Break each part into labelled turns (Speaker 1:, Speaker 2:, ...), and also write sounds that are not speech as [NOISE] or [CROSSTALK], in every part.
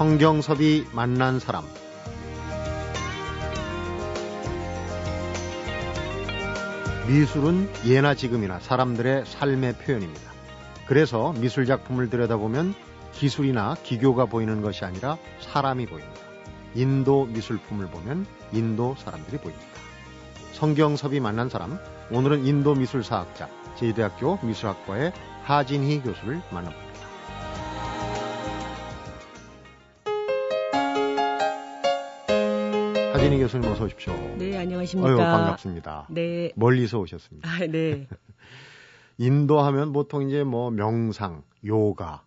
Speaker 1: 성경섭이 만난 사람 미술은 예나 지금이나 사람들의 삶의 표현입니다. 그래서 미술 작품을 들여다보면 기술이나 기교가 보이는 것이 아니라 사람이 보입니다. 인도 미술품을 보면 인도 사람들이 보입니다. 성경섭이 만난 사람, 오늘은 인도 미술사학자, 제2대학교 미술학과의 하진희 교수를 만나봅니다. 하진희 교수님 어서 오십시오.
Speaker 2: 네, 안녕하십니까.
Speaker 1: 어유 반갑습니다.
Speaker 2: 네.
Speaker 1: 멀리서 오셨습니다.
Speaker 2: 아, 네. [LAUGHS]
Speaker 1: 인도 하면 보통 이제 뭐 명상, 요가,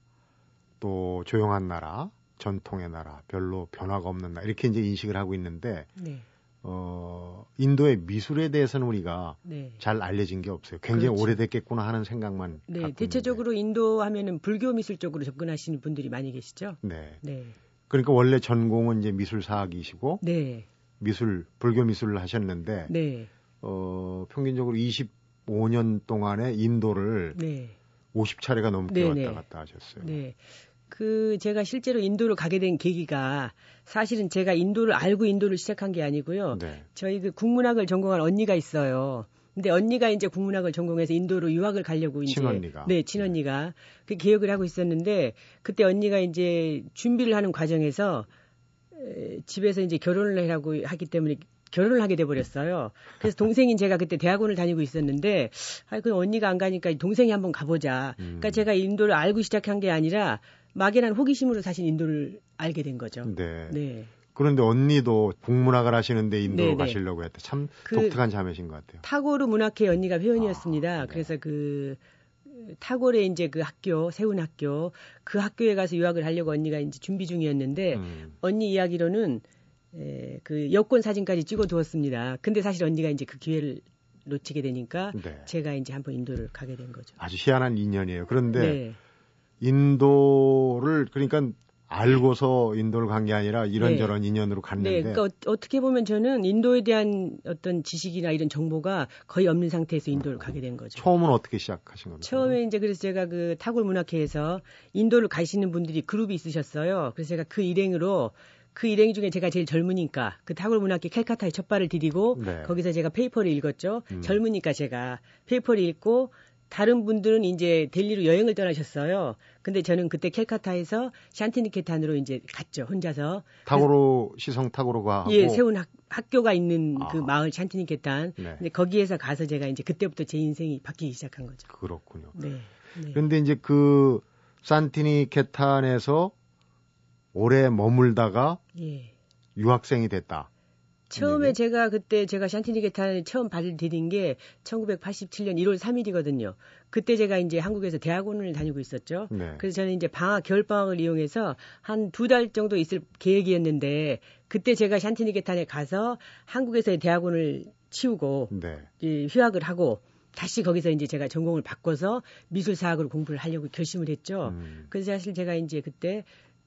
Speaker 1: 또 조용한 나라, 전통의 나라, 별로 변화가 없는 나라 이렇게 이제 인식을 하고 있는데
Speaker 2: 네.
Speaker 1: 어, 인도의 미술에 대해서는 우리가
Speaker 2: 네.
Speaker 1: 잘 알려진 게 없어요. 굉장히
Speaker 2: 그렇죠.
Speaker 1: 오래됐겠구나 하는 생각만
Speaker 2: 네,
Speaker 1: 갖고
Speaker 2: 대체적으로 인도 하면은 불교 미술 쪽으로 접근하시는 분들이 많이 계시죠?
Speaker 1: 있는데. 네.
Speaker 2: 네.
Speaker 1: 그러니까 원래 전공은 이제 미술사학이시고
Speaker 2: 네.
Speaker 1: 미술 불교 미술을 하셨는데
Speaker 2: 네.
Speaker 1: 어, 평균적으로 25년 동안에 인도를
Speaker 2: 네.
Speaker 1: 50차례가 넘게
Speaker 2: 네,
Speaker 1: 왔다
Speaker 2: 네.
Speaker 1: 갔다 하셨어요.
Speaker 2: 네. 그 제가 실제로 인도를 가게 된 계기가 사실은 제가 인도를 알고 인도를 시작한 게 아니고요.
Speaker 1: 네.
Speaker 2: 저희 그 국문학을 전공한 언니가 있어요. 근데 언니가 이제 국문학을 전공해서 인도로 유학을 가려고 이제
Speaker 1: 친언니가.
Speaker 2: 네, 친언니가 그 계획을 하고 있었는데 그때 언니가 이제 준비를 하는 과정에서 에, 집에서 이제 결혼을 하라고 하기 때문에 결혼을 하게 돼 버렸어요. 그래서 동생인 제가 그때 대학원을 다니고 있었는데 아, 그 언니가 안 가니까 동생이 한번 가보자.
Speaker 1: 음.
Speaker 2: 그러니까 제가 인도를 알고 시작한 게 아니라 막연한 호기심으로 사실 인도를 알게 된 거죠.
Speaker 1: 네.
Speaker 2: 네.
Speaker 1: 그런데 언니도 국문학을 하시는데 인도로
Speaker 2: 네, 네.
Speaker 1: 가시려고 했대. 참
Speaker 2: 그-
Speaker 1: 독특한 자매신 것 같아요.
Speaker 2: 타고르 문학회 언니가 회원이었습니다.
Speaker 1: 아, 네.
Speaker 2: 그래서 그 타고르의 이제 그 학교 세운 학교 그 학교에 가서 유학을 하려고 언니가 이제 준비 중이었는데
Speaker 1: 음.
Speaker 2: 언니 이야기로는 에, 그 여권 사진까지 찍어 두었습니다. 근데 사실 언니가 이제 그 기회를 놓치게 되니까
Speaker 1: 네.
Speaker 2: 제가 이제 한번 인도를 가게 된 거죠.
Speaker 1: 아주 희한한 인연이에요. 그런데
Speaker 2: 네.
Speaker 1: 인도를 그러니까 알고서 인도를 간 게 아니라 이런저런 인연으로 갔는데
Speaker 2: 네, 그러니까 어- 어떻게 보면 저는 인도에 대한 어떤 지식이나 이런 정보가 거의 없는 상태에서 인도를 가게 된 거죠.
Speaker 1: 처음은 어떻게 시작하신 겁니까?
Speaker 2: 처음에 이제 그래서 제가 그 타골 문학회에서 인도를 가시는 분들이 그룹이 있으셨어요. 그래서 제가 그 일행으로 그 일행 중에 제가 제일 젊으니까 그 타골 문학회 캘카타에 첫 발을 디디고
Speaker 1: 네.
Speaker 2: 거기서 제가 paper를 읽었죠.
Speaker 1: 음.
Speaker 2: 젊으니까 제가 paper를 읽고 다른 분들은 이제 델리로 여행을 떠나셨어요. 근데 저는 그때 캘카타에서 샨티니케탄으로 이제 갔죠. 혼자서.
Speaker 1: 타고로 시성 타고로가
Speaker 2: 예, 세운 학, 학교가 있는
Speaker 1: 아.
Speaker 2: 그 마을 샨티니케탄.
Speaker 1: 네.
Speaker 2: 근데 거기에서 가서 제가 이제 그때부터 제 인생이 바뀌기 시작한 거죠.
Speaker 1: 그렇군요.
Speaker 2: 네. 네.
Speaker 1: 그런데 이제 그 산티니 케탄에서 오래 머물다가
Speaker 2: 예.
Speaker 1: 유학생이 됐다.
Speaker 2: 처음에
Speaker 1: 네.
Speaker 2: 제가 그때 제가 샨티니게탄에 처음 발을 디딘 게 1987년 1월 3일이거든요. 그때 제가 이제 한국에서 대학원을 다니고 있었죠.
Speaker 1: 네.
Speaker 2: 그래서 저는 이제 방학 겨울 방학을 이용해서 한 두 달 정도 있을 계획이었는데 그때 제가 샨티니게탄에 가서 한국에서의 대학원을 치우고
Speaker 1: 네.
Speaker 2: 이 휴학을 하고 다시 거기서 이제 제가 전공을 바꿔서 미술사학으로 공부를 하려고 결심을 했죠.
Speaker 1: 음.
Speaker 2: 그래서 사실 제가 이제 그때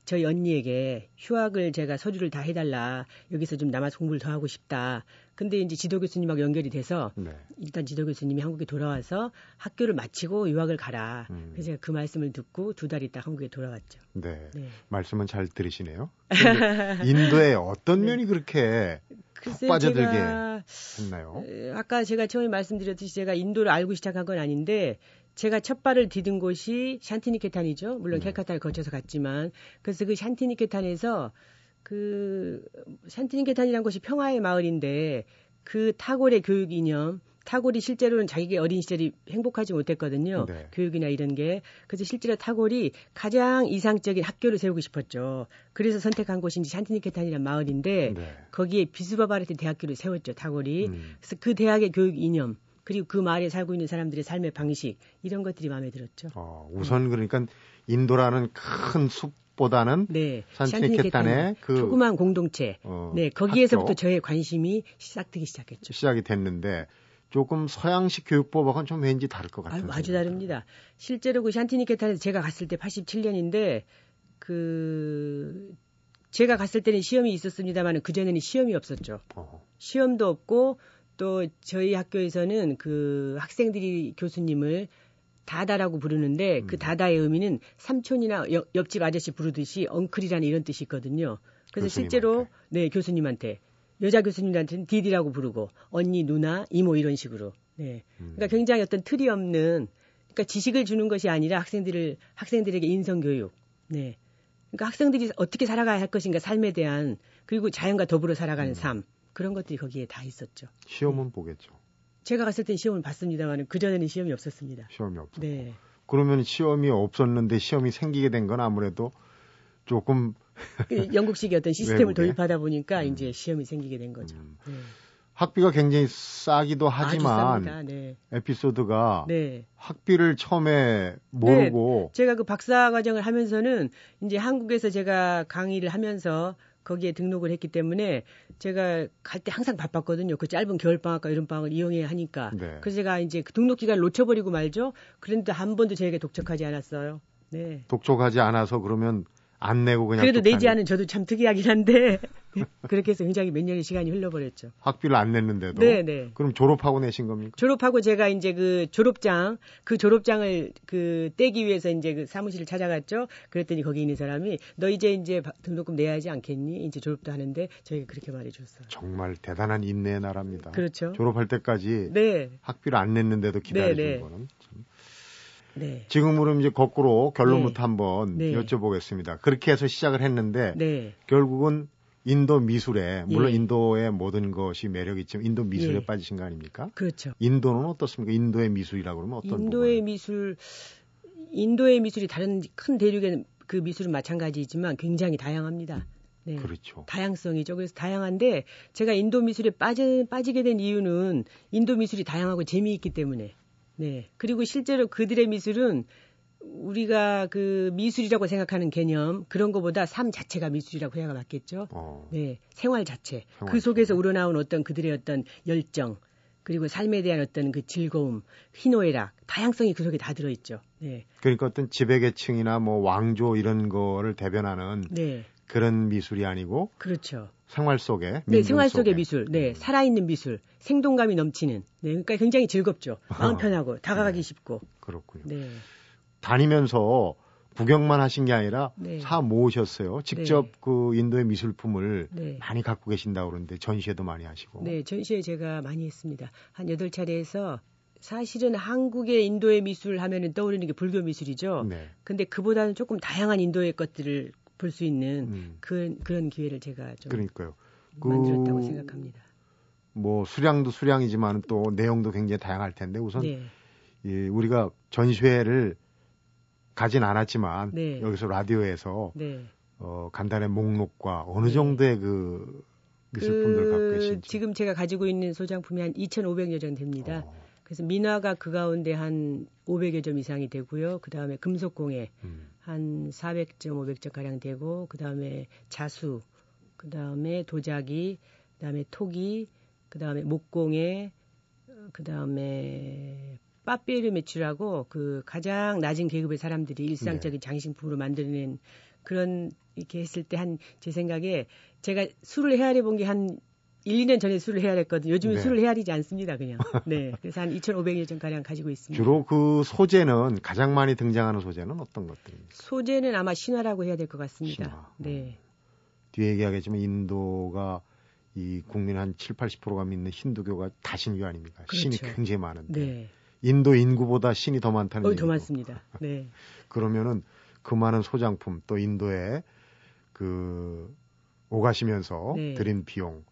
Speaker 2: 저희 언니에게 휴학을 제가 서류를 다 해달라. 여기서 좀 남아서 공부를 더 하고 싶다. 근데 이제 지도 교수님하고 연결이 돼서
Speaker 1: 네.
Speaker 2: 일단 지도 교수님이 한국에 돌아와서 학교를 마치고 유학을 가라.
Speaker 1: 음.
Speaker 2: 그래서 제가 그 말씀을 듣고 두 달 있다 한국에 돌아왔죠.
Speaker 1: 네.
Speaker 2: 네.
Speaker 1: 말씀은 잘 들으시네요. 인도의 어떤 [LAUGHS] 면이 그렇게
Speaker 2: 글쎄
Speaker 1: 빠져들게 했나요?
Speaker 2: 에, 아까 제가 처음에 말씀드렸듯이 제가 인도를 알고 시작한 건 아닌데 제가 첫 발을 디딘 곳이 샨티니케탄이죠. 물론
Speaker 1: 네.
Speaker 2: 캘카타를 거쳐서 갔지만 그래서 그 샨티니케탄에서 그 샨티니케탄이라는 곳이 평화의 마을인데 그 타골의 교육 이념 타골이 실제로는 자기의 어린 시절이 행복하지 못했거든요.
Speaker 1: 네.
Speaker 2: 교육이나 이런 게. 그래서 실제로 타골이 가장 이상적인 학교를 세우고 싶었죠. 그래서 선택한 곳이 이제 샨티니케탄이라는 마을인데
Speaker 1: 네.
Speaker 2: 거기에 비스바바르트 대학교를 세웠죠. 타골이.
Speaker 1: 음.
Speaker 2: 그래서 그 대학의 교육 이념 그리고 그 마을에 살고 있는 사람들의 삶의 방식 이런 것들이 마음에 들었죠.
Speaker 1: 어, 우선 그러니까 인도라는 큰 숲 보다는
Speaker 2: 네,
Speaker 1: 산티니케탄의 그
Speaker 2: 조그만 공동체.
Speaker 1: 어,
Speaker 2: 네, 거기에서부터
Speaker 1: 학교
Speaker 2: 저의 관심이 싹트기 시작했죠.
Speaker 1: 시작이 됐는데 조금 서양식 교육법하고는 좀 왠지 다를 것 같은
Speaker 2: 아유, 아주 다릅니다. 실제로 그 샨티니케탄에서 제가 갔을 때 87년인데 그 제가 갔을 때는 시험이 있었습니다만 그 전에는 시험이 없었죠.
Speaker 1: 어,
Speaker 2: 시험도 없고 또 저희 학교에서는 그 학생들이 교수님을 다다라고 부르는데
Speaker 1: 음.
Speaker 2: 그 다다의 의미는 삼촌이나 여- 옆집 아저씨 부르듯이 엉클이라는 이런 뜻이 있거든요. 그래서 실제로 네 교수님한테 여자 교수님한테는 디디라고 부르고 언니, 누나, 이모 이런 식으로. 네.
Speaker 1: 음.
Speaker 2: 그러니까 굉장히 어떤 틀이 없는 그러니까 지식을 주는 것이 아니라 학생들을 학생들에게 인성 교육. 네. 그러니까 학생들이 어떻게 살아가야 할 것인가 삶에 대한 그리고 자연과 더불어 살아가는
Speaker 1: 음.
Speaker 2: 삶 그런 것들이 거기에 다 있었죠.
Speaker 1: 시험은 보겠죠.
Speaker 2: 제가 갔을 땐 시험을 봤습니다만 그 전에는 시험이 없었습니다.
Speaker 1: 시험이 없어.
Speaker 2: 네.
Speaker 1: 그러면 시험이 없었는데 시험이 생기게 된 건 아무래도 조금
Speaker 2: 그 영국식의 어떤 시스템을
Speaker 1: 외국에?
Speaker 2: 도입하다 보니까
Speaker 1: 음.
Speaker 2: 이제 시험이 생기게 된 거죠.
Speaker 1: 음,
Speaker 2: 네.
Speaker 1: 학비가 굉장히 싸기도 하지만.
Speaker 2: 네.
Speaker 1: 에피소드가
Speaker 2: 네.
Speaker 1: 학비를 처음에 모르고
Speaker 2: 제가 그 박사 과정을 하면서는 이제 한국에서 제가 강의를 하면서 거기에 등록을 했기 때문에 제가 갈 때 항상 바빴거든요. 그 짧은 겨울 방학과 여름 방학을 이용해야 하니까.
Speaker 1: 네.
Speaker 2: 그래서 제가 이제 그 등록 기간을 놓쳐버리고 말죠. 그런데 한 번도 저에게 독촉하지 않았어요. 네.
Speaker 1: 독촉하지 않아서 그러면 안 내고 그냥
Speaker 2: 그래도
Speaker 1: 뚝
Speaker 2: 내지 않은 저도 참 특이하긴 한데 [LAUGHS] 그렇게 해서 굉장히 몇 년의 시간이 흘러버렸죠.
Speaker 1: 학비를 안 냈는데도
Speaker 2: 네, 네.
Speaker 1: 그럼 졸업하고 내신 겁니까?
Speaker 2: 졸업하고 제가 이제 그 졸업장 그 졸업장을 그 떼기 위해서 이제 그 사무실을 찾아갔죠. 그랬더니 거기 있는 사람이 너 이제 이제 바- 등록금 내야 하지 않겠니? 이제 졸업도 하는데 저희가 그렇게 말해줬어요.
Speaker 1: 정말 대단한 인내의 나라입니다.
Speaker 2: 그렇죠.
Speaker 1: 졸업할 때까지
Speaker 2: 네,
Speaker 1: 학비를 안 냈는데도 기다려준
Speaker 2: 네, 네.
Speaker 1: 거는 참.
Speaker 2: 네,
Speaker 1: 지금으로 이제 거꾸로 결론부터
Speaker 2: 네.
Speaker 1: 한번
Speaker 2: 네.
Speaker 1: 여쭤보겠습니다. 그렇게 해서 시작을 했는데
Speaker 2: 네.
Speaker 1: 결국은 인도 미술에 물론
Speaker 2: 예.
Speaker 1: 인도의 모든 것이 매력 있지만 인도 미술에
Speaker 2: 예.
Speaker 1: 빠지신 거 아닙니까?
Speaker 2: 그렇죠.
Speaker 1: 인도는 어떻습니까? 인도의 미술이라고 그러면 어떤
Speaker 2: 인도의
Speaker 1: 부분?
Speaker 2: 미술, 인도의 미술이 다른 큰 대륙의 그 미술은 마찬가지이지만 굉장히 다양합니다. 네.
Speaker 1: 그렇죠.
Speaker 2: 다양성이죠. 그래서 다양한데 제가 인도 미술에 빠져, 빠지게 된 이유는 인도 미술이 다양하고 재미있기 때문에. 네. 그리고 실제로 그들의 미술은 우리가 그 미술이라고 생각하는 개념 그런 것보다 삶 자체가 미술이라고 해야 맞겠죠.
Speaker 1: 어,
Speaker 2: 네. 생활 자체.
Speaker 1: 생활
Speaker 2: 그 속에서
Speaker 1: 자체.
Speaker 2: 우러나온 어떤 그들의 어떤 열정 그리고 삶에 대한 어떤 그 즐거움, 희노애락, 다양성이 그 속에 다 들어있죠. 네.
Speaker 1: 그러니까 어떤 지배계층이나 뭐 왕조 이런 거를 대변하는
Speaker 2: 네.
Speaker 1: 그런 미술이 아니고
Speaker 2: 그렇죠.
Speaker 1: 생활 속에
Speaker 2: 네, 생활 속의. 미술, 네,
Speaker 1: 음.
Speaker 2: 살아있는 미술, 생동감이 넘치는, 네, 그러니까 굉장히 즐겁죠. 마음 [LAUGHS] 편하고 다가가기
Speaker 1: 네.
Speaker 2: 쉽고,
Speaker 1: 그렇군요.
Speaker 2: 네,
Speaker 1: 다니면서 구경만 하신 게 아니라
Speaker 2: 네.
Speaker 1: 사 모으셨어요. 직접
Speaker 2: 네.
Speaker 1: 그 인도의 미술품을
Speaker 2: 네,
Speaker 1: 많이 갖고 계신다고 그러는데 전시회도 많이 하시고.
Speaker 2: 네, 전시회 제가 많이 했습니다. 한 여덟 차례에서 사실은 한국의 인도의 미술 하면은 떠오르는 게 불교 미술이죠.
Speaker 1: 네.
Speaker 2: 근데 그보다는 조금 다양한 인도의 것들을 볼 수 있는
Speaker 1: 음,
Speaker 2: 그런 그런 기회를 제가 좀
Speaker 1: 그러니까요.
Speaker 2: 만들었다고
Speaker 1: 그
Speaker 2: 생각합니다.
Speaker 1: 뭐 수량도 수량이지만 또 내용도 굉장히 다양할 텐데 우선
Speaker 2: 네,
Speaker 1: 이 우리가 전시회를 가진 않았지만
Speaker 2: 네.
Speaker 1: 여기서 라디오에서
Speaker 2: 네.
Speaker 1: 어, 간단한 목록과 어느
Speaker 2: 네.
Speaker 1: 정도의 그 미술품들 갖고 계신지.
Speaker 2: 지금 제가 가지고 있는 소장품이 한 2,500여 점 됩니다.
Speaker 1: 어,
Speaker 2: 그래서 민화가 그 가운데 한 500여 점 이상이 되고요. 그 다음에 금속공예
Speaker 1: 음,
Speaker 2: 한 400점, 500점 가량 되고, 그 다음에 자수, 그 다음에 도자기, 그 다음에 토기, 그 다음에 목공예, 그 다음에 빠삐에르 매출하고 그 가장 낮은 계급의 사람들이 일상적인 장식품으로 만들어낸 그런 이렇게 했을 때 한 제 생각에 제가 술을 헤아려 본 게 한 1, 2년 전에 술을 헤아렸거든요. 요즘은
Speaker 1: 네.
Speaker 2: 술을 헤아리지 않습니다, 그냥. 네. 그래서 한 2,500여 점 가량 가지고 있습니다.
Speaker 1: 주로 그 소재는 가장 많이 등장하는 소재는 어떤 것들입니까?
Speaker 2: 소재는 아마 신화라고 해야 될 것 같습니다.
Speaker 1: 신화.
Speaker 2: 네.
Speaker 1: 뒤에 얘기하겠지만 인도가 이 국민 한 7, 80%가 믿는 힌두교가 다신교 아닙니까? 신이
Speaker 2: 그렇죠.
Speaker 1: 굉장히 많은데
Speaker 2: 네.
Speaker 1: 인도 인구보다 신이 더 많다는
Speaker 2: 어,
Speaker 1: 얘기고
Speaker 2: 더 많습니다. 네. [LAUGHS]
Speaker 1: 그러면은 그 많은 소장품 또 인도에 그 오가시면서
Speaker 2: 네.
Speaker 1: 들인 비용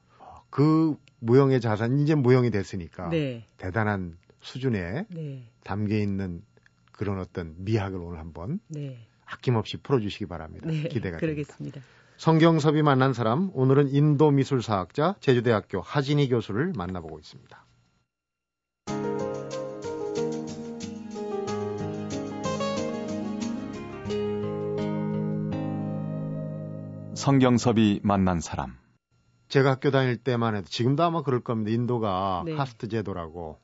Speaker 1: 그 무형의 자산 이제 무형이 됐으니까
Speaker 2: 네.
Speaker 1: 대단한 수준에
Speaker 2: 네.
Speaker 1: 담겨 있는 그런 어떤 미학을 오늘 한번
Speaker 2: 네.
Speaker 1: 아낌없이 풀어주시기 바랍니다.
Speaker 2: 네.
Speaker 1: 기대가 됩니다.
Speaker 2: 그러겠습니다.
Speaker 1: 성경섭이 만난 사람 오늘은 인도 미술사학자 제주대학교 하진희 교수를 만나보고 있습니다.
Speaker 3: 성경섭이 만난 사람.
Speaker 1: 제가 학교 다닐 때만 해도 지금도 아마 그럴 겁니다. 인도가
Speaker 2: 네.
Speaker 1: 카스트 제도라고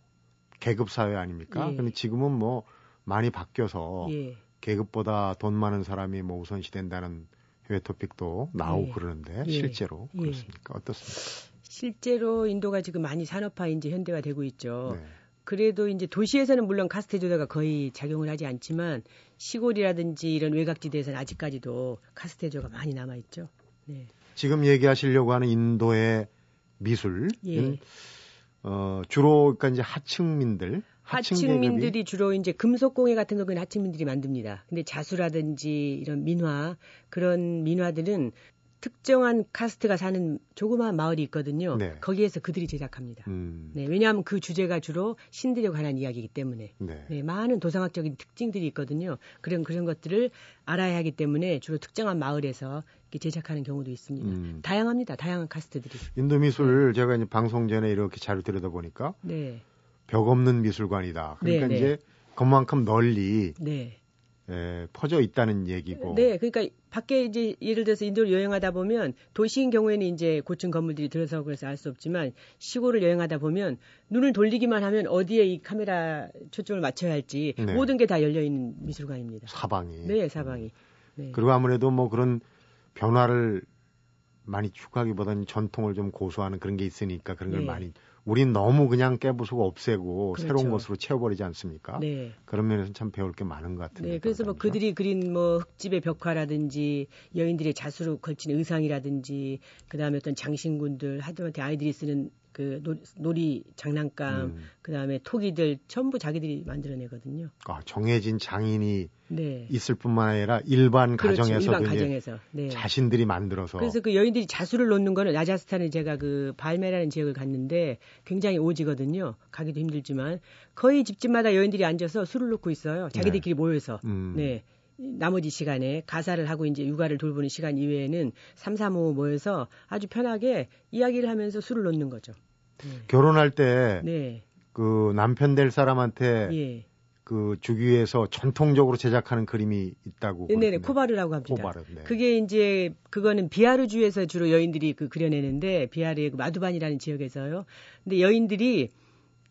Speaker 1: 계급 사회 아닙니까?
Speaker 2: 예.
Speaker 1: 근데 지금은 뭐 많이 바뀌어서
Speaker 2: 예.
Speaker 1: 계급보다 돈 많은 사람이 뭐 우선시 된다는 해외 토픽도 나오고
Speaker 2: 예.
Speaker 1: 그러는데
Speaker 2: 예.
Speaker 1: 실제로
Speaker 2: 예.
Speaker 1: 그렇습니까? 어떻습니까?
Speaker 2: 실제로 인도가 지금 많이 산업화 이제 현대화 되고 있죠.
Speaker 1: 네.
Speaker 2: 그래도 이제 도시에서는 물론 카스트 조사가 거의 작용을 하지 않지만 시골이라든지 이런 외곽지대에서는 아직까지도 카스테조가 많이 남아 있죠. 네.
Speaker 1: 지금 얘기하시려고 하는 인도의 미술은 예. 어, 주로 그러니까 이제 하층민들
Speaker 2: 하층민들이 주로 이제 금속공예 같은 거 그냥 하층민들이 만듭니다. 근데 자수라든지 이런 민화 그런 민화들은 특정한 카스트가 사는 조그마한 마을이 있거든요. 네. 거기에서 그들이 제작합니다. 음. 네, 왜냐하면 그 주제가 주로 신들에 관한 이야기이기 때문에 네. 네, 많은 도상학적인 특징들이 있거든요. 그런 그런 것들을 알아야 하기 때문에 주로 특정한 마을에서 이렇게 제작하는 경우도 있습니다. 음. 다양합니다. 다양한 카스트들이.
Speaker 1: 인도 미술 제가 이제 방송 전에 이렇게 자료 들여다 보니까 네. 벽 없는 미술관이다. 그러니까 네, 네. 이제 그만큼 널리 네. 에, 퍼져 있다는 얘기고.
Speaker 2: 네, 그러니까 밖에 이제 예를 들어서 인도를 여행하다 보면 도시인 경우에는 이제 고층 건물들이 들어서 그래서 알 수 없지만 시골을 여행하다 보면 눈을 돌리기만 하면 어디에 이 카메라 초점을 맞춰야 할지 네. 모든 게 다 열려 있는 미술관입니다.
Speaker 1: 사방이.
Speaker 2: 네, 사방이. 네.
Speaker 1: 그리고 아무래도 뭐 그런 변화를 많이 추구하기보다는 전통을 좀 고수하는 그런 게 있으니까 그런 걸 네. 많이 우린 너무 그냥 깨부수고 없애고 그렇죠. 새로운 것으로 채워버리지 않습니까? 네. 그런 면에서 참 배울 게 많은 것 같은데.
Speaker 2: 네, 그래서 뭐 그들이 그린 뭐 흙집의 벽화라든지 여인들의 자수로 걸친 의상이라든지 그 다음에 어떤 장신군들 하다못해 아이들이 쓰는 그 놀이 장난감 음. 그다음에 토기들 전부 자기들이 만들어내거든요.
Speaker 1: 아 정해진 장인이 네. 있을 뿐만 아니라 일반 그렇죠, 가정에서도 일반 가정에서 네. 자신들이 만들어서
Speaker 2: 그래서 그 여인들이 자수를 놓는 거는 라자스탄에 제가 그 발메라는 지역을 갔는데 굉장히 오지거든요. 가기도 힘들지만 거의 집집마다 여인들이 앉아서 술을 놓고 있어요. 자기들끼리 네. 모여서 음. 네. 나머지 시간에 가사를 하고 이제 육아를 돌보는 시간 이외에는 3, 3, 5 모여서 아주 편하게 이야기를 하면서 술을 놓는 거죠.
Speaker 1: 네. 결혼할 때, 네. 그 남편 될 사람한테 예. 그 주기위에서 전통적으로 제작하는 그림이 있다고.
Speaker 2: 네네, 코바르라고 합니다. 코바르, 네. 그게 이제 그거는 비아르주에서 주로 여인들이 그 그려내는데 비아르의 그 마두반이라는 지역에서요. 근데 여인들이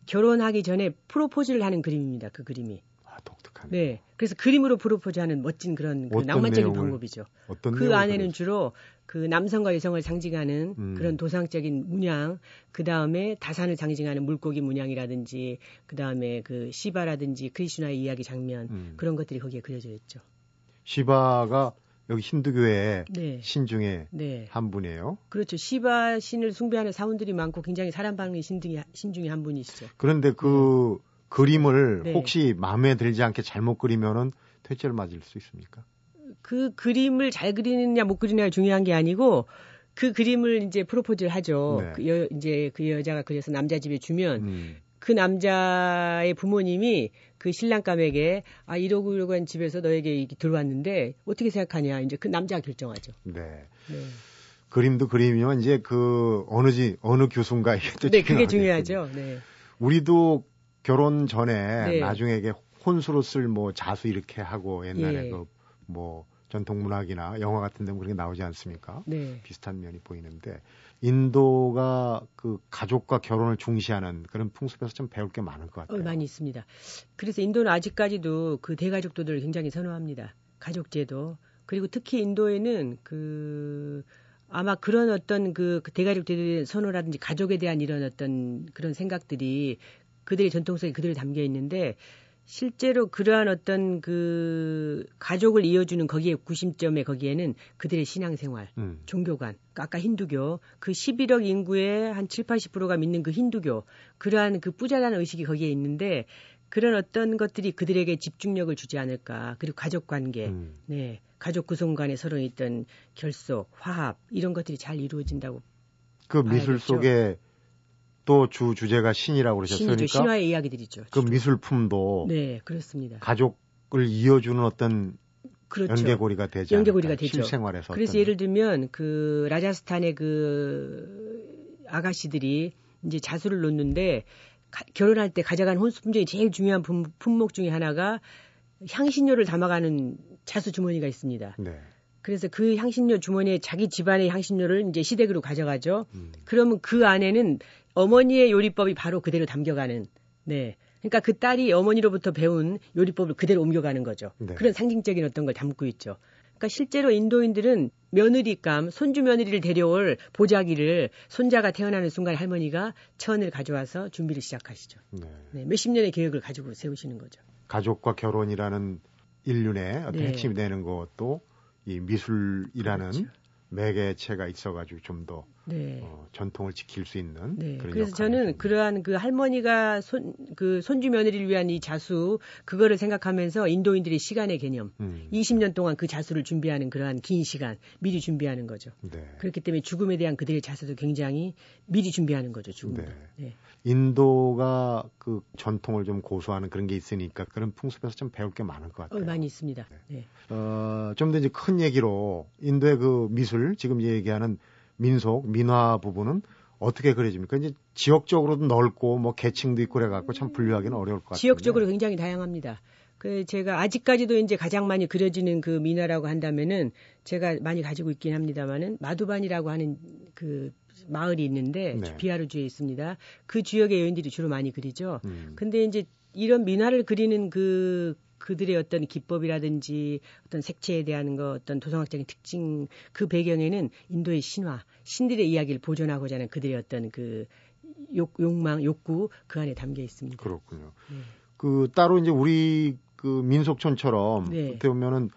Speaker 2: 결혼하기 전에 프로포즈를 하는 그림입니다. 그 그림이.
Speaker 1: 독특하네.
Speaker 2: 네. 그래서 그림으로 프로포즈하는 멋진 그런 그 낭만적인 방법이죠. 그 안에는 주로 그 남성과 여성을 상징하는 음. 그런 도상적인 문양, 그 다음에 다산을 상징하는 물고기 문양이라든지, 그 다음에 그 시바라든지 크리슈나의 이야기 장면 음. 그런 것들이 거기에 그려져 있죠.
Speaker 1: 시바가 여기 힌두교의 네. 신 중에 네. 한 분이에요.
Speaker 2: 그렇죠. 시바 신을 숭배하는 사원들이 많고 굉장히 사랑받는 신, 신 중에 한 분이시죠.
Speaker 1: 그런데 그 네. 그림을 네. 혹시 마음에 들지 않게 잘못 그리면은 퇴짜를 맞을 수 있습니까?
Speaker 2: 그 그림을 잘 그리느냐 못 그리느냐가 중요한 게 아니고 그 그림을 이제 프로포즈를 하죠. 네. 그 여, 이제 그 여자가 그래서 남자 집에 주면 음. 그 남자의 부모님이 그 신랑감에게 아 이러고 이러고 한 집에서 너에게 들어왔는데 어떻게 생각하냐 이제 그 남자가 결정하죠.
Speaker 1: 네. 네. 그림도 그림이면 이제 그 어느 지 어느 교수인가 이게 또
Speaker 2: 네, 그게 중요하죠. 네.
Speaker 1: 우리도 결혼 전에 네. 나중에 이게 혼수로 쓸 뭐 자수 이렇게 하고 옛날에 예. 그뭐 전통 문학이나 영화 같은 데 그런 게 나오지 않습니까? 네. 비슷한 면이 보이는데 인도가 그 가족과 결혼을 중시하는 그런 풍습에서 좀 배울 게 많을 것 같아요.
Speaker 2: 어, 많이 있습니다. 그래서 인도는 아직까지도 그 대가족도들을 굉장히 선호합니다. 가족제도 그리고 특히 인도에는 그 아마 그런 어떤 그 대가족들의 선호라든지 가족에 대한 이런 어떤 그런 생각들이 그들의 전통성이 그대로 담겨 있는데 실제로 그러한 어떤 그 가족을 이어주는 거기에 구심점에 거기에는 그들의 신앙생활, 음. 종교관, 아까 힌두교, 그 11억 인구의 한 7, 80%가 믿는 그 힌두교, 그러한 그 뿌자라는 의식이 거기에 있는데 그런 어떤 것들이 그들에게 집중력을 주지 않을까. 그리고 가족 관계, 음. 네. 가족 구성 간에 서로 있던 결속, 화합, 이런 것들이 잘 이루어진다고.
Speaker 1: 그 미술 속에 또 주 주제가 신이라고 그러셨으니까
Speaker 2: 신이죠. 신화의 이야기들이죠.
Speaker 1: 그 주로. 미술품도
Speaker 2: 네 그렇습니다.
Speaker 1: 가족을 이어주는 어떤 그렇죠. 연계고리가 되지 연계고리가 되죠. 실생활에서
Speaker 2: 그래서 예를 들면 그 라자스탄의 그 아가씨들이 이제 자수를 놓는데 가, 결혼할 때 가져간 혼수품 중에 제일 중요한 품, 품목 중에 하나가 향신료를 담아가는 자수 주머니가 있습니다. 네. 그래서 그 향신료 주머니에 자기 집안의 향신료를 이제 시댁으로 가져가죠. 음. 그러면 그 안에는 어머니의 요리법이 바로 그대로 담겨가는 네. 그러니까 그 딸이 어머니로부터 배운 요리법을 그대로 옮겨가는 거죠. 네. 그런 상징적인 어떤 걸 담고 있죠. 그러니까 실제로 인도인들은 며느리감, 손주 며느리를 데려올 보자기를 손자가 태어나는 순간 할머니가 천을 가져와서 준비를 시작하시죠. 네. 네, 몇십 년의 계획을 가지고 세우시는 거죠.
Speaker 1: 가족과 결혼이라는 인륜의 어떤 네. 핵심이 되는 것도 이 미술이라는 그렇죠. 매개체가 있어가지고 좀 더 네. 어, 전통을 지킬 수 있는 네. 그런
Speaker 2: 그래서 저는 그러한 그 할머니가 손 그 손주 며느리를 위한 이 자수 그거를 생각하면서 인도인들의 시간의 개념 음. 20년 동안 그 자수를 준비하는 그러한 긴 시간 미리 준비하는 거죠. 네. 그렇기 때문에 죽음에 대한 그들의 자수도 굉장히 미리 준비하는 거죠. 죽음도. 네.
Speaker 1: 네. 인도가 그 전통을 좀 고수하는 그런 게 있으니까 그런 풍습에서 좀 배울 게 많을 것 같아요.
Speaker 2: 어, 많이 있습니다. 네. 네.
Speaker 1: 어, 좀 더 이제 큰 얘기로 인도의 그 미술 지금 얘기하는 민속, 민화 부분은 어떻게 그려집니까? 이제 지역적으로도 넓고 뭐 계층도 있고 그래갖고 참 분류하기는 어려울 것 같아요.
Speaker 2: 지역적으로 굉장히 다양합니다. 그 제가 아직까지도 이제 가장 많이 그려지는 그 민화라고 한다면은 제가 많이 가지고 있긴 합니다만은 마두반이라고 하는 그 마을이 있는데 네. 비하르 주에 있습니다. 그 지역의 여인들이 주로 많이 그리죠. 음. 근데 이제 이런 민화를 그리는 그 그들의 어떤 기법이라든지 어떤 색채에 대한 거 어떤 도성학적인 특징 그 배경에는 인도의 신화 신들의 이야기를 보존하고자 하는 그들의 어떤 그 욕, 욕망 욕구 그 안에 담겨 있습니다.
Speaker 1: 그렇군요. 네. 그 따로 이제 우리 그 민속촌처럼 네. 어떻게 보면은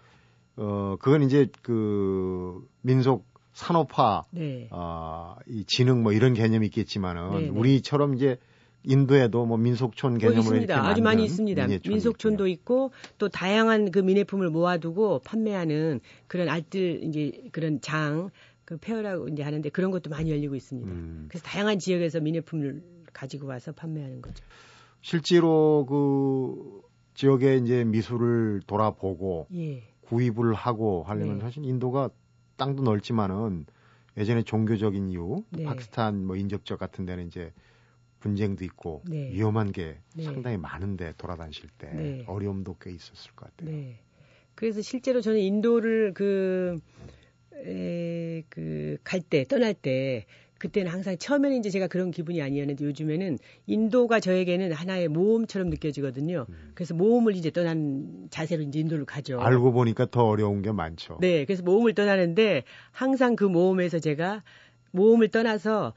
Speaker 1: 어 그건 이제 그 민속 산업화 네. 어 이 지능 뭐 이런 개념이 있겠지만은 네, 네. 우리처럼 이제 인도에도 뭐 민속촌 개념으로 뭐
Speaker 2: 있습니다. 아주 많이 있습니다. 민속촌도 있고 또 다양한 그 민예품을 모아두고 판매하는 그런 알뜰 이제 그런 장, 그 페어라고 이제 하는데 그런 것도 많이 열리고 있습니다. 음. 그래서 다양한 지역에서 민예품을 가지고 와서 판매하는 거죠.
Speaker 1: 실제로 그 지역의 이제 미술을 돌아보고 예. 구입을 하고 하려면 네. 사실 인도가 땅도 넓지만은 예전에 종교적인 이유, 네. 파키스탄 뭐 인접적 같은 데는 이제 분쟁도 있고 네. 위험한 게 네. 상당히 많은데 돌아다니실 때 네. 어려움도 꽤 있었을 것 같아요. 네.
Speaker 2: 그래서 실제로 저는 인도를 그, 에, 그, 갈 때, 떠날 때, 그때는 항상 처음에는 이제 제가 그런 기분이 아니었는데 요즘에는 인도가 저에게는 하나의 모험처럼 느껴지거든요. 음. 그래서 모험을 이제 떠난 자세로 이제 인도를 가죠.
Speaker 1: 알고 보니까 더 어려운 게 많죠.
Speaker 2: 네. 그래서 모험을 떠나는데 항상 그 모험에서 제가 모험을 떠나서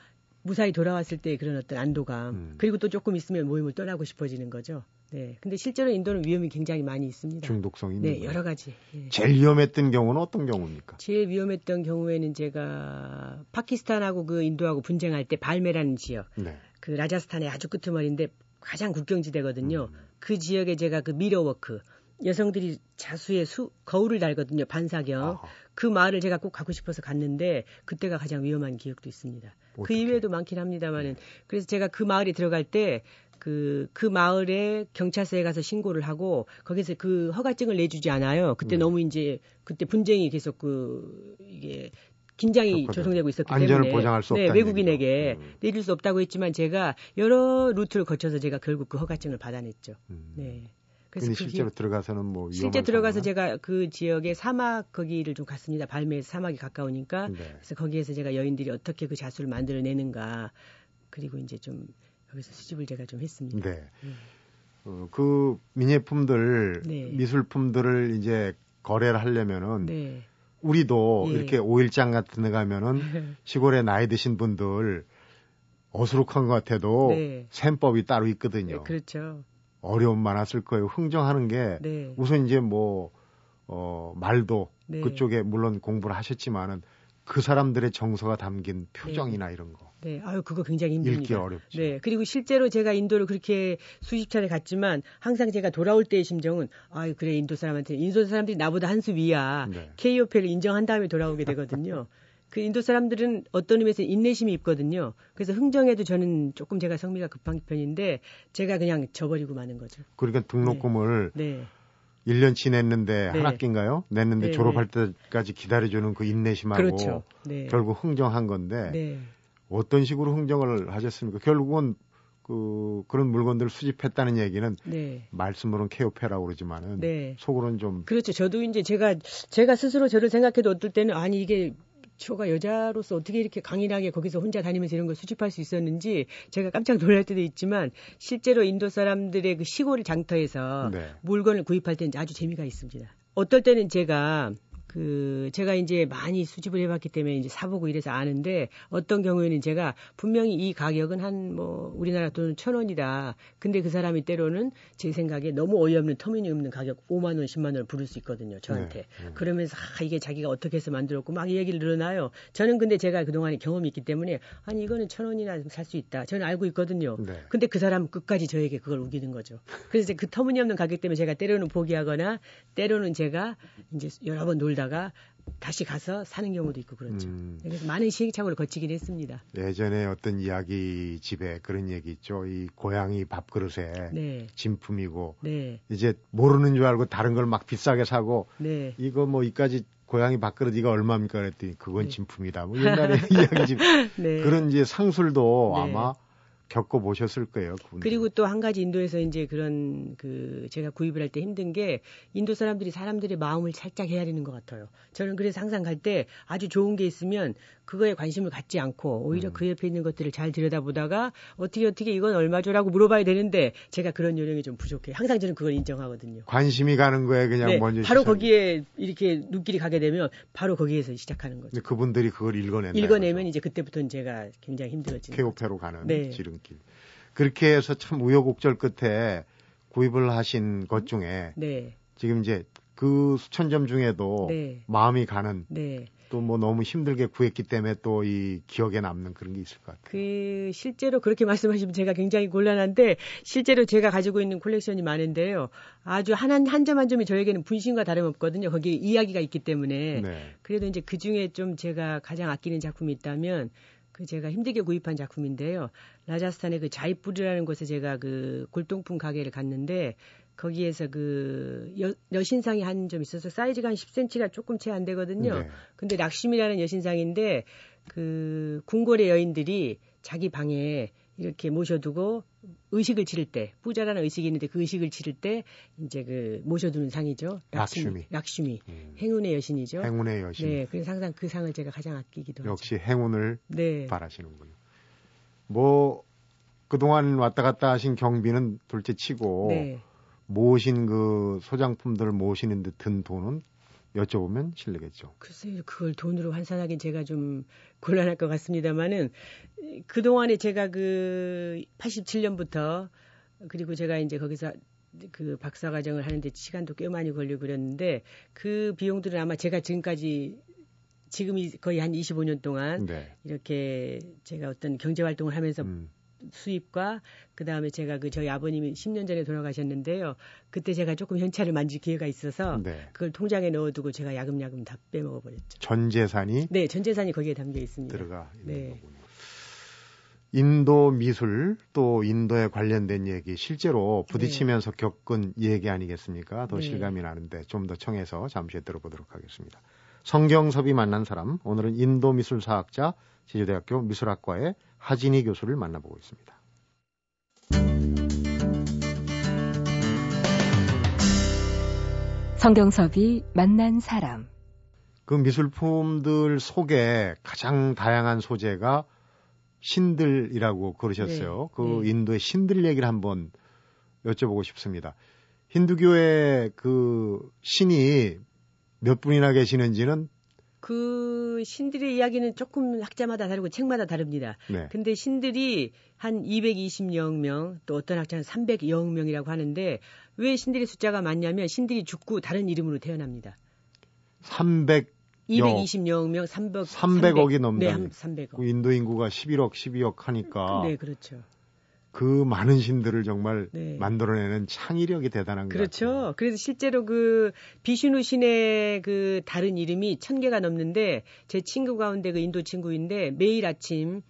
Speaker 2: 무사히 돌아왔을 때 그런 어떤 안도감 음. 그리고 또 조금 있으면 모임을 떠나고 싶어지는 거죠. 네. 근데 실제로 인도는 위험이 굉장히 많이 있습니다.
Speaker 1: 중독성이
Speaker 2: 네, 여러 가지.
Speaker 1: 네. 제일 위험했던 경우는 어떤 경우입니까?
Speaker 2: 제일 위험했던 경우에는 제가 파키스탄하고 그 인도하고 분쟁할 때 발메라는 지역. 네. 그 라자스탄의 아주 끄트머리인데 가장 국경지대거든요. 음. 그 지역에 제가 그 mirror work 여성들이 자수의 수 거울을 달거든요. 반사경. 아하. 그 마을을 제가 꼭 가고 싶어서 갔는데 그때가 가장 위험한 기억도 있습니다. 어떡해. 그 이외에도 많긴 합니다만은 그래서 제가 그 마을에 들어갈 때 그, 그 마을에 경찰서에 가서 신고를 하고 거기서 그 허가증을 내주지 않아요. 그때 네. 너무 이제 그때 분쟁이 계속 그 이게 긴장이 그렇거든. 조성되고 있었기
Speaker 1: 안전을
Speaker 2: 때문에
Speaker 1: 보장할 수 네,
Speaker 2: 외국인에게 음. 내릴 수 없다고 했지만 제가 여러 루트를 거쳐서 제가 결국 그 허가증을 받아냈죠. 음. 네.
Speaker 1: 그래서 실제로 들어가서는 뭐
Speaker 2: 실제 들어가서 제가 그 지역의 사막 거기를 좀 갔습니다. 발매 사막이 가까우니까 네. 그래서 거기에서 제가 여인들이 어떻게 그 자수를 만들어내는가 그리고 이제 좀 여기서 수집을 제가 좀 했습니다. 네. 네.
Speaker 1: 어, 그 민예품들 네. 미술품들을 이제 거래를 하려면은 네. 우리도 예. 이렇게 오일장 같은 데 가면은 [LAUGHS] 시골에 나이 드신 분들 어수룩한 것 같아도 네. 셈법이 따로 있거든요.
Speaker 2: 네, 그렇죠.
Speaker 1: 어려움 많았을 거예요. 흥정하는 게 네. 우선 이제 뭐 어, 말도 네. 그쪽에 물론 공부를 하셨지만은 그 사람들의 정서가 담긴 표정이나 네. 이런 거.
Speaker 2: 네, 아유 그거 굉장히 힘듭니다.
Speaker 1: 읽기 어렵죠.
Speaker 2: 네, 그리고 실제로 제가 인도를 그렇게 수십 차례 갔지만 항상 제가 돌아올 때의 심정은 아유 그래 인도 사람한테 인도 사람들이 나보다 한 수 위야. 네. KOP를 인정한 다음에 돌아오게 되거든요. [LAUGHS] 그 인도 사람들은 어떤 의미에서 인내심이 있거든요. 그래서 흥정에도 저는 조금 제가 성미가 급한 편인데 제가 그냥 져버리고 마는 거죠.
Speaker 1: 그러니까 등록금을 네. 네. 1년치 냈는데 네. 한 학기인가요? 냈는데 네, 졸업할 네. 때까지 기다려주는 그 인내심하고 그렇죠. 네. 결국 흥정한 건데 네. 어떤 식으로 흥정을 하셨습니까? 결국은 그 그런 물건들을 수집했다는 얘기는 네. 말씀으로는 케오페라고 그러지만은 네. 속으로는 좀
Speaker 2: 그렇죠. 저도 이제 제가 제가 스스로 저를 생각해도 어떨 때는 아니 이게 저가 여자로서 어떻게 이렇게 강인하게 거기서 혼자 다니면서 이런 걸 수집할 수 있었는지 제가 깜짝 놀랄 때도 있지만 실제로 인도 사람들의 그 시골 장터에서 네. 물건을 구입할 때는 아주 재미가 있습니다. 어떨 때는 제가 그그 제가 이제 많이 수집을 해봤기 때문에 이제 사보고 이래서 아는데 어떤 경우에는 제가 분명히 이 가격은 한 뭐 우리나라 돈 천 원이다. 근데 그 사람이 때로는 제 생각에 너무 어이없는 터미니없는 가격 5만 원, 10만 원을 부를 수 있거든요. 저한테. 네, 네. 그러면서 아 이게 자기가 어떻게 해서 만들었고 막 얘기를 늘어나요. 저는 근데 제가 그 동안에 경험이 있기 때문에 아니 이거는 천 원이나 살 수 있다. 저는 알고 있거든요. 네. 근데 그 사람 끝까지 저에게 그걸 우기는 거죠. 그래서 그 터무니없는 가격 때문에 제가 때로는 포기하거나 때로는 제가 이제 여러 번 놀다가 다시 가서 사는 경우도 있고 그렇죠. 음. 그래서 많은 시행착오를 거치긴 했습니다.
Speaker 1: 예전에 어떤 이야기 집에 그런 얘기 있죠. 이 고양이 밥그릇에 네. 진품이고 네. 이제 모르는 줄 알고 다른 걸 막 비싸게 사고 네. 이거 뭐 이까지 고양이 밥그릇 이거 얼마입니까 그랬더니 그건 네. 진품이다. 뭐 옛날에 [LAUGHS] 이야기 집 네. 그런 이제 상술도 네. 아마 겪어 보셨을 거예요.
Speaker 2: 그분들. 그리고 또 한 가지 인도에서 이제 그런 그 제가 구입을 할 때 힘든 게 인도 사람들이 사람들의 마음을 살짝 헤아리는 것 같아요. 저는 그래서 항상 갈 때 아주 좋은 게 있으면 그거에 관심을 갖지 않고 오히려 음. 그 옆에 있는 것들을 잘 들여다보다가 어떻게 어떻게 이건 얼마죠라고 물어봐야 되는데 제가 그런 요령이 좀 부족해요. 항상 저는 그걸 인정하거든요.
Speaker 1: 관심이 가는 거에 그냥 네, 먼저
Speaker 2: 바로 시작이... 거기에 이렇게 눈길이 가게 되면 바로 거기에서 시작하는 거죠.
Speaker 1: 그분들이 그걸 읽어낸다.
Speaker 2: 읽어내면 거죠. 이제 그때부터는 제가 굉장히 힘들어지는
Speaker 1: 케오페로 가는 네. 지름 길. 그렇게 해서 참 우여곡절 끝에 구입을 하신 것 중에 네. 지금 이제 그 수천 점 중에도 네. 마음이 가는 네. 또뭐 너무 힘들게 구했기 때문에 또 이 기억에 남는 그런 게 있을 것 같아요.
Speaker 2: 그 실제로 그렇게 말씀하시면 제가 굉장히 곤란한데 실제로 제가 가지고 있는 콜렉션이 많은데요. 아주 한한 점 한 점이 저에게는 분신과 다름없거든요. 거기에 이야기가 있기 때문에 네. 그래도 이제 그 중에 좀 제가 가장 아끼는 작품이 있다면 그 제가 힘들게 구입한 작품인데요. 라자스탄의 그 자이푸르라는 곳에 제가 그 골동품 가게를 갔는데 거기에서 그 여, 여신상이 한점 있어서 사이즈가 한 10cm가 조금 채 안 되거든요. 네. 근데 락심이라는 여신상인데 그 궁궐의 여인들이 자기 방에 이렇게 모셔두고 의식을 치를 때 부자라는 의식이 있는데 그 의식을 치를 때 이제 그 모셔두는 상이죠.
Speaker 1: 락슈미.
Speaker 2: 락슈미. 음. 행운의 여신이죠.
Speaker 1: 행운의 여신.
Speaker 2: 네. 그래서 항상 그 상을 제가 가장 아끼기도
Speaker 1: 하죠. 역시 행운을 네. 바라시는군요. 뭐 그동안 왔다 갔다 하신 경비는 둘째 치고 네. 모신 그 소장품들을 모시는 데 든 돈은 여쭤보면 실례겠죠.
Speaker 2: 글쎄요, 그걸 돈으로 환산하긴 제가 좀 곤란할 것 같습니다만은 그동안에 제가 그 87년부터 그리고 제가 이제 거기서 그 박사 과정을 하는데 시간도 꽤 많이 걸리고 그랬는데 그 비용들은 아마 제가 지금까지 지금이 거의 한 25년 동안 네. 이렇게 제가 어떤 경제 활동을 하면서 음. 수입과 그 다음에 제가 그 저희 아버님이 10년 전에 돌아가셨는데요. 그때 제가 조금 현찰을 만질 기회가 있어서 네. 그걸 통장에 넣어두고 제가 야금야금 다 빼먹어 버렸죠.
Speaker 1: 전 재산이
Speaker 2: 네, 전 재산이 거기에 담겨 있습니다.
Speaker 1: 들어가 있는 네. 거군요. 인도 미술 또 인도에 관련된 얘기 실제로 부딪히면서 네. 겪은 얘기 아니겠습니까? 더 네. 실감이 나는데 좀 더 청해서 잠시 들어보도록 하겠습니다. 성경섭이 만난 사람 오늘은 인도 미술사학자 제주대학교 미술학과의 하진희 교수를 만나보고 있습니다.
Speaker 3: 성경섭이 만난 사람.
Speaker 1: 그 미술품들 속에 가장 다양한 소재가 신들이라고 그러셨어요. 네, 그 네. 인도의 신들 얘기를 한번 여쭤보고 싶습니다. 힌두교의 그 신이 몇 분이나 계시는지는
Speaker 2: 그 신들의 이야기는 조금 학자마다 다르고 책마다 다릅니다. 네. 근데 신들이 한 220여 명, 또 어떤 학자는 300여 명이라고 하는데 왜 신들의 숫자가 많냐면 신들이 죽고 다른 이름으로 태어납니다.
Speaker 1: 300
Speaker 2: 220여 명, 300
Speaker 1: 300억이 넘는
Speaker 2: 네, 300억.
Speaker 1: 그 인도 인구가 11억, 12억 하니까
Speaker 2: 네, 그렇죠.
Speaker 1: 그 많은 신들을 정말 네. 만들어내는 창의력이 대단한
Speaker 2: 거죠.
Speaker 1: 그렇죠.
Speaker 2: 그래서 실제로 그 비슈누 신의 그 다른 이름이 천 개가 넘는데 제 친구 가운데 그 인도 친구인데 매일 아침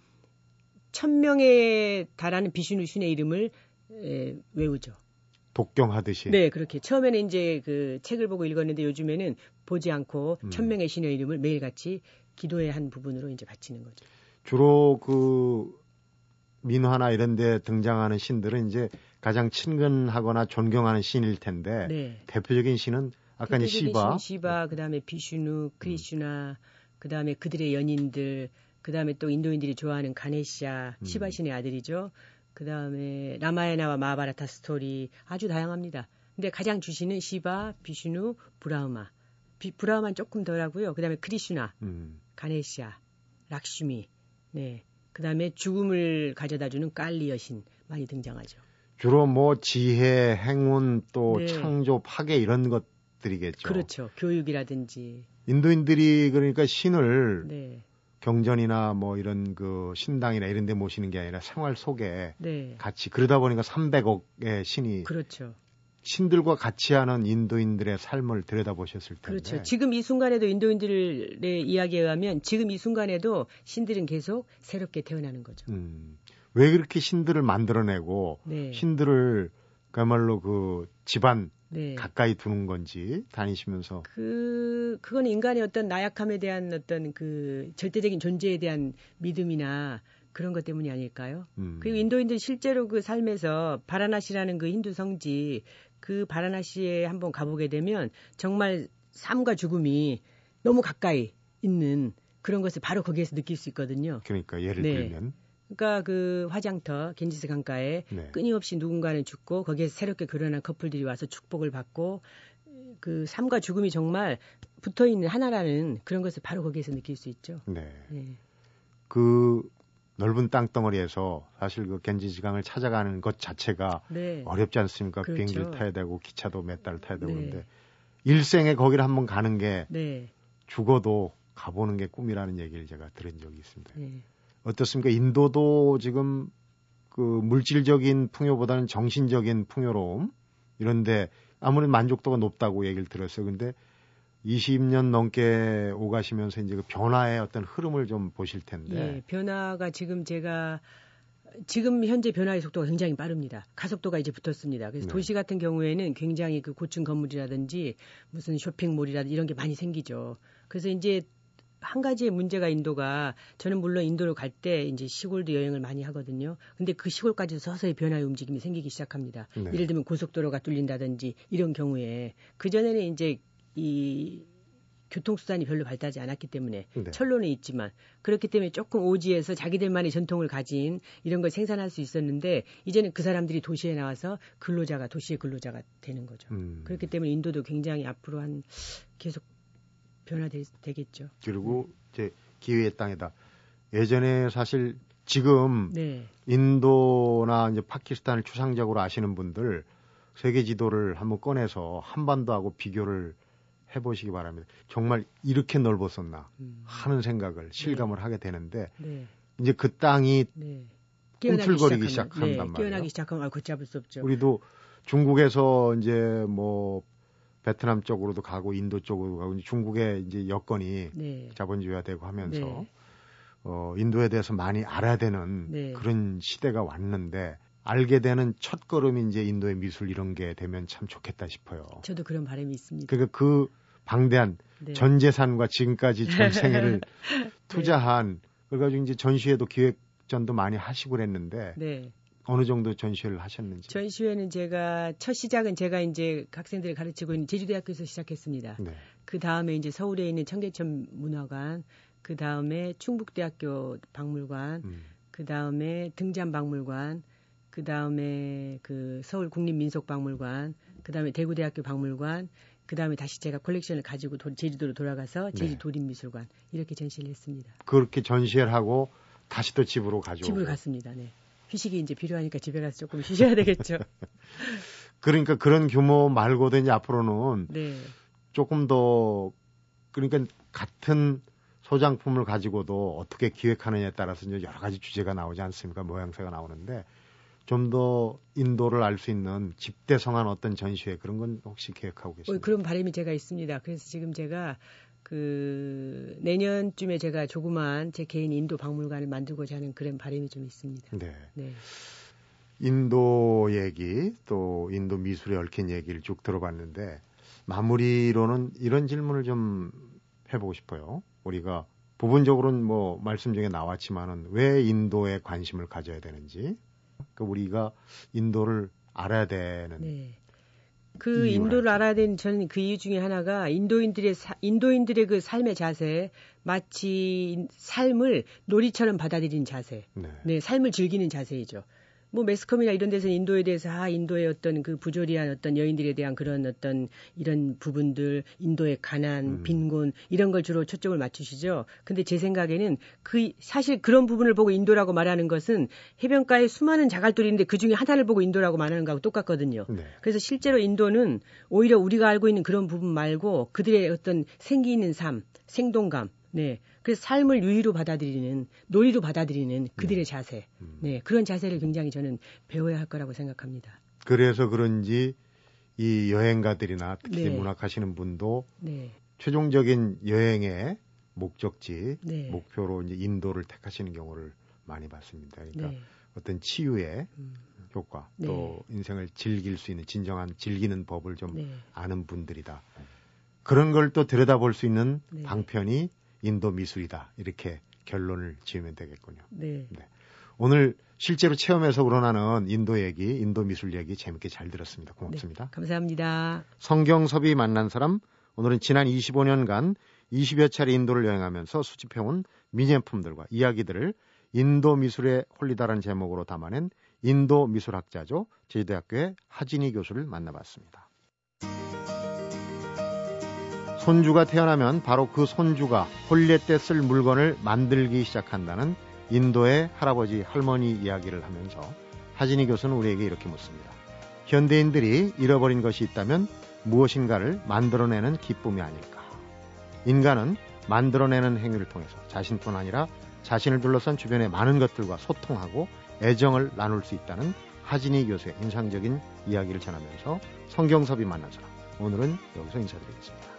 Speaker 2: 천 명에 달하는 비슈누 신의 이름을 에, 외우죠.
Speaker 1: 독경하듯이.
Speaker 2: 네, 그렇게 처음에는 이제 그 책을 보고 읽었는데 요즘에는 보지 않고 음. 천 명의 신의 이름을 매일 같이 기도의 한 부분으로 이제 바치는 거죠.
Speaker 1: 주로 그 민화나 이런 데 등장하는 신들은 이제 가장 친근하거나 존경하는 신일 텐데 이네 대표적인 신은 아까 이제 시바,
Speaker 2: 신, 시바, 그다음에 비슈누, 크리슈나, 음. 그다음에 그들의 연인들, 그다음에 또 인도인들이 좋아하는 가네시아, 음. 시바 신의 아들이죠. 그다음에 라마에나와 마바라타 스토리 아주 다양합니다. 근데 가장 주시는 시바, 비슈누, 브라우마 비, 브라우만 조금 덜하고요. 그다음에 크리슈나,
Speaker 1: 음.
Speaker 2: 가네시아, 락슈미, 네. 그다음에 죽음을 가져다주는 깔리 여신 많이 등장하죠.
Speaker 1: 주로 뭐 지혜, 행운, 또
Speaker 2: 네.
Speaker 1: 창조, 파괴 이런 것들이겠죠.
Speaker 2: 그렇죠. 교육이라든지.
Speaker 1: 인도인들이 그러니까 신을
Speaker 2: 네.
Speaker 1: 경전이나 뭐 이런 그 신당이나 이런 데 모시는 게 아니라 생활 속에
Speaker 2: 네.
Speaker 1: 같이 그러다 보니까 300억의 신이
Speaker 2: 그렇죠.
Speaker 1: 신들과 같이 하는 인도인들의 삶을 들여다보셨을 텐데.
Speaker 2: 그렇죠. 지금 이 순간에도 인도인들의 이야기에 의하면 지금 이 순간에도 신들은 계속 새롭게 태어나는 거죠.
Speaker 1: 음, 왜 그렇게 신들을 만들어내고
Speaker 2: 네.
Speaker 1: 신들을 그야말로 그 집안
Speaker 2: 네.
Speaker 1: 가까이 두는 건지 다니시면서
Speaker 2: 그 그건 인간의 어떤 나약함에 대한 어떤 그 절대적인 존재에 대한 믿음이나 그런 것 때문이 아닐까요?
Speaker 1: 음,
Speaker 2: 그리고 인도인들이 실제로 그 삶에서 바라나시라는 그 힌두 성지 그 바라나시에 한번 가보게 되면 정말 삶과 죽음이 너무 가까이 있는 그런 것을 바로 거기에서 느낄 수 있거든요.
Speaker 1: 그러니까 예를
Speaker 2: 네.
Speaker 1: 들면
Speaker 2: 그러니까 그 화장터 겐지스 강가에
Speaker 1: 네.
Speaker 2: 끊임없이 누군가는 죽고 거기에서 새롭게 결혼한 커플들이 와서 축복을 받고 그 삶과 죽음이 정말 붙어 있는 하나라는 그런 것을 바로 거기에서 느낄 수 있죠.
Speaker 1: 네.
Speaker 2: 네.
Speaker 1: 그 넓은 땅덩어리에서 사실 그 겐지 지강을 찾아가는 것 자체가
Speaker 2: 네.
Speaker 1: 어렵지 않습니까?
Speaker 2: 그렇죠.
Speaker 1: 비행기를 타야 되고 기차도 몇 달 타야 되고
Speaker 2: 네.
Speaker 1: 그런데 일생에 거기를 한번 가는 게
Speaker 2: 네.
Speaker 1: 죽어도 가보는 게 꿈이라는 얘기를 제가 들은 적이 있습니다.
Speaker 2: 네.
Speaker 1: 어떻습니까? 인도도 지금 그 물질적인 풍요보다는 정신적인 풍요로움 이런데 아무래도 만족도가 높다고 얘기를 들었어요. 근데 20년 넘게 오가시면서 이제 그 변화의 어떤 흐름을 좀 보실 텐데.
Speaker 2: 예, 변화가 지금 제가 지금 현재 변화의 속도가 굉장히 빠릅니다. 가속도가 이제 붙었습니다. 그래서
Speaker 1: 네.
Speaker 2: 도시 같은 경우에는 굉장히 그 고층 건물이라든지 무슨 쇼핑몰이라든지 이런 게 많이 생기죠. 그래서 이제 한 가지의 문제가 인도가 저는 물론 인도로 갈 때 이제 시골도 여행을 많이 하거든요. 근데 그 시골까지도 서서히 변화의 움직임이 생기기 시작합니다.
Speaker 1: 네.
Speaker 2: 예를 들면 고속도로가 뚫린다든지 이런 경우에 그 전에는 이제 이 교통수단이 별로 발달하지 않았기 때문에
Speaker 1: 네.
Speaker 2: 철로는 있지만 그렇기 때문에 조금 오지에서 자기들만의 전통을 가진 이런 걸 생산할 수 있었는데 이제는 그 사람들이 도시에 나와서 근로자가 도시의 근로자가 되는 거죠.
Speaker 1: 음,
Speaker 2: 그렇기 때문에 인도도 굉장히 앞으로 한 계속 변화되겠죠.
Speaker 1: 그리고 이제 기회의 땅이다. 예전에 사실 지금
Speaker 2: 네,
Speaker 1: 인도나 이제 파키스탄을 추상적으로 아시는 분들 세계 지도를 한번 꺼내서 한반도하고 비교를 해보시기 바랍니다. 정말 이렇게 넓었었나
Speaker 2: 음,
Speaker 1: 하는 생각을 실감을 하게 되는데
Speaker 2: 네,
Speaker 1: 이제 그 땅이
Speaker 2: 네.
Speaker 1: 꿈틀거리기
Speaker 2: 시작하면,
Speaker 1: 시작한단
Speaker 2: 네,
Speaker 1: 말이에요.
Speaker 2: 깨어나기 시작하면 아, 걷잡을 수 없죠.
Speaker 1: 우리도 중국에서 이제 뭐 베트남 쪽으로도 가고 인도 쪽으로 가고 중국의 이제 여건이
Speaker 2: 네,
Speaker 1: 자본주의화되고 하면서
Speaker 2: 네.
Speaker 1: 어, 인도에 대해서 많이 알아야 되는
Speaker 2: 네.
Speaker 1: 그런 시대가 왔는데 알게 되는 첫 걸음이 이제 인도의 미술 이런 게 되면 참 좋겠다 싶어요.
Speaker 2: 저도 그런 바람이 있습니다.
Speaker 1: 그러니까 그 방대한
Speaker 2: 네.
Speaker 1: 전 재산과 지금까지 전 생애를 [LAUGHS] 투자한 그래가지고 이제 전시회도 기획전도 많이 하시고 그랬는데
Speaker 2: 네.
Speaker 1: 어느 정도 전시회를 하셨는지.
Speaker 2: 전시회는 제가 첫 시작은 제가 이제 학생들을 가르치고 있는 제주대학교에서 시작했습니다.
Speaker 1: 네.
Speaker 2: 그 다음에 이제 서울에 있는 청계천 문화관, 그 다음에 충북대학교 박물관,
Speaker 1: 음.
Speaker 2: 그 다음에 등잔 박물관, 그 다음에 그 서울 국립민속박물관, 그 다음에 대구대학교 박물관, 그 다음에 다시 제가 콜렉션을 가지고 도- 제주도로 돌아가서 제주
Speaker 1: 네.
Speaker 2: 도립미술관 이렇게 전시를 했습니다.
Speaker 1: 그렇게 전시회를 하고 다시 또 집으로 가져오고.
Speaker 2: 집으로 갔습니다. 네. 휴식이 이제 필요하니까 집에 가서 조금 쉬셔야 되겠죠. [LAUGHS]
Speaker 1: 그러니까 그런 규모 말고도 이제 앞으로는
Speaker 2: 네.
Speaker 1: 조금 더 그러니까 같은 소장품을 가지고도 어떻게 기획하느냐에 따라서 이제 여러 가지 주제가 나오지 않습니까? 모양새가 나오는데 좀 더 인도를 알 수 있는 집대성한 어떤 전시회 그런 건 혹시 계획하고
Speaker 2: 어,
Speaker 1: 계십니까?
Speaker 2: 그런 바람이 제가 있습니다. 그래서 지금 제가 그 내년쯤에 제가 조그만 제 개인 인도 박물관을 만들고자 하는 그런 바람이 좀 있습니다.
Speaker 1: 네.
Speaker 2: 네.
Speaker 1: 인도 얘기 또 인도 미술에 얽힌 얘기를 쭉 들어봤는데 마무리로는 이런 질문을 좀 해보고 싶어요. 우리가 부분적으로는 뭐 말씀 중에 나왔지만은 왜 인도에 관심을 가져야 되는지 그 우리가 인도를 알아야 되는
Speaker 2: 네. 그. 인도를 알아야 되는 저는 그 이유 중에 하나가 인도인들의 사- 인도인들의 그 삶의 자세, 마치 인- 삶을 놀이처럼 받아들이는 자세,
Speaker 1: 네.
Speaker 2: 네, 삶을 즐기는 자세이죠. 뭐 매스컴이나 이런 데서 인도에 대해서 아 인도의 어떤 그 부조리한 어떤 여인들에 대한 그런 어떤 이런 부분들 인도의 가난,
Speaker 1: 음.
Speaker 2: 빈곤 이런 걸 주로 초점을 맞추시죠. 근데 제 생각에는 그 사실 그런 부분을 보고 인도라고 말하는 것은 해변가에 수많은 자갈들이 있는데 그 중에 하나를 보고 인도라고 말하는 거하고 똑같거든요.
Speaker 1: 네.
Speaker 2: 그래서 실제로 인도는 오히려 우리가 알고 있는 그런 부분 말고 그들의 어떤 생기 있는 삶, 생동감, 네. 그래서 삶을 유의로 받아들이는, 놀이로 받아들이는 그들의 자세,
Speaker 1: 음.
Speaker 2: 네. 그런 자세를 굉장히 저는 배워야 할 거라고 생각합니다.
Speaker 1: 그래서 그런지 이 여행가들이나 특히
Speaker 2: 네.
Speaker 1: 문학하시는 분도
Speaker 2: 네.
Speaker 1: 최종적인 여행의 목적지,
Speaker 2: 네.
Speaker 1: 목표로 이제 인도를 택하시는 경우를 많이 봤습니다. 그러니까
Speaker 2: 네.
Speaker 1: 어떤 치유의
Speaker 2: 음,
Speaker 1: 효과,
Speaker 2: 네.
Speaker 1: 또 인생을 즐길 수 있는 진정한 즐기는 법을 좀
Speaker 2: 네.
Speaker 1: 아는 분들이다. 그런 걸 또 들여다볼 수 있는
Speaker 2: 네.
Speaker 1: 방편이 인도 미술이다. 이렇게 결론을 지으면 되겠군요.
Speaker 2: 네.
Speaker 1: 오늘 실제로 체험해서 우러나는 인도 얘기, 인도 미술 얘기 재밌게 잘 들었습니다. 고맙습니다.
Speaker 2: 감사합니다.
Speaker 1: 성경섭이 만난 사람, 오늘은 지난 25년간 20여 차례 인도를 여행하면서 수집해온 미념품들과 이야기들을 인도 미술에 홀리다라는 제목으로 담아낸 인도 미술학자죠. 제주대학교의 하진희 교수를 만나봤습니다. 손주가 태어나면 바로 그 손주가 홀례 때 쓸 물건을 만들기 시작한다는 인도의 할아버지 할머니 이야기를 하면서 하진희 교수는 우리에게 이렇게 묻습니다. 현대인들이 잃어버린 것이 있다면 무엇인가를 만들어내는 기쁨이 아닐까. 인간은 만들어내는 행위를 통해서 자신뿐 아니라 자신을 둘러싼 주변의 많은 것들과 소통하고 애정을 나눌 수 있다는 하진희 교수의 인상적인 이야기를 전하면서 성경섭이 사람. 오늘은 여기서 인사드리겠습니다.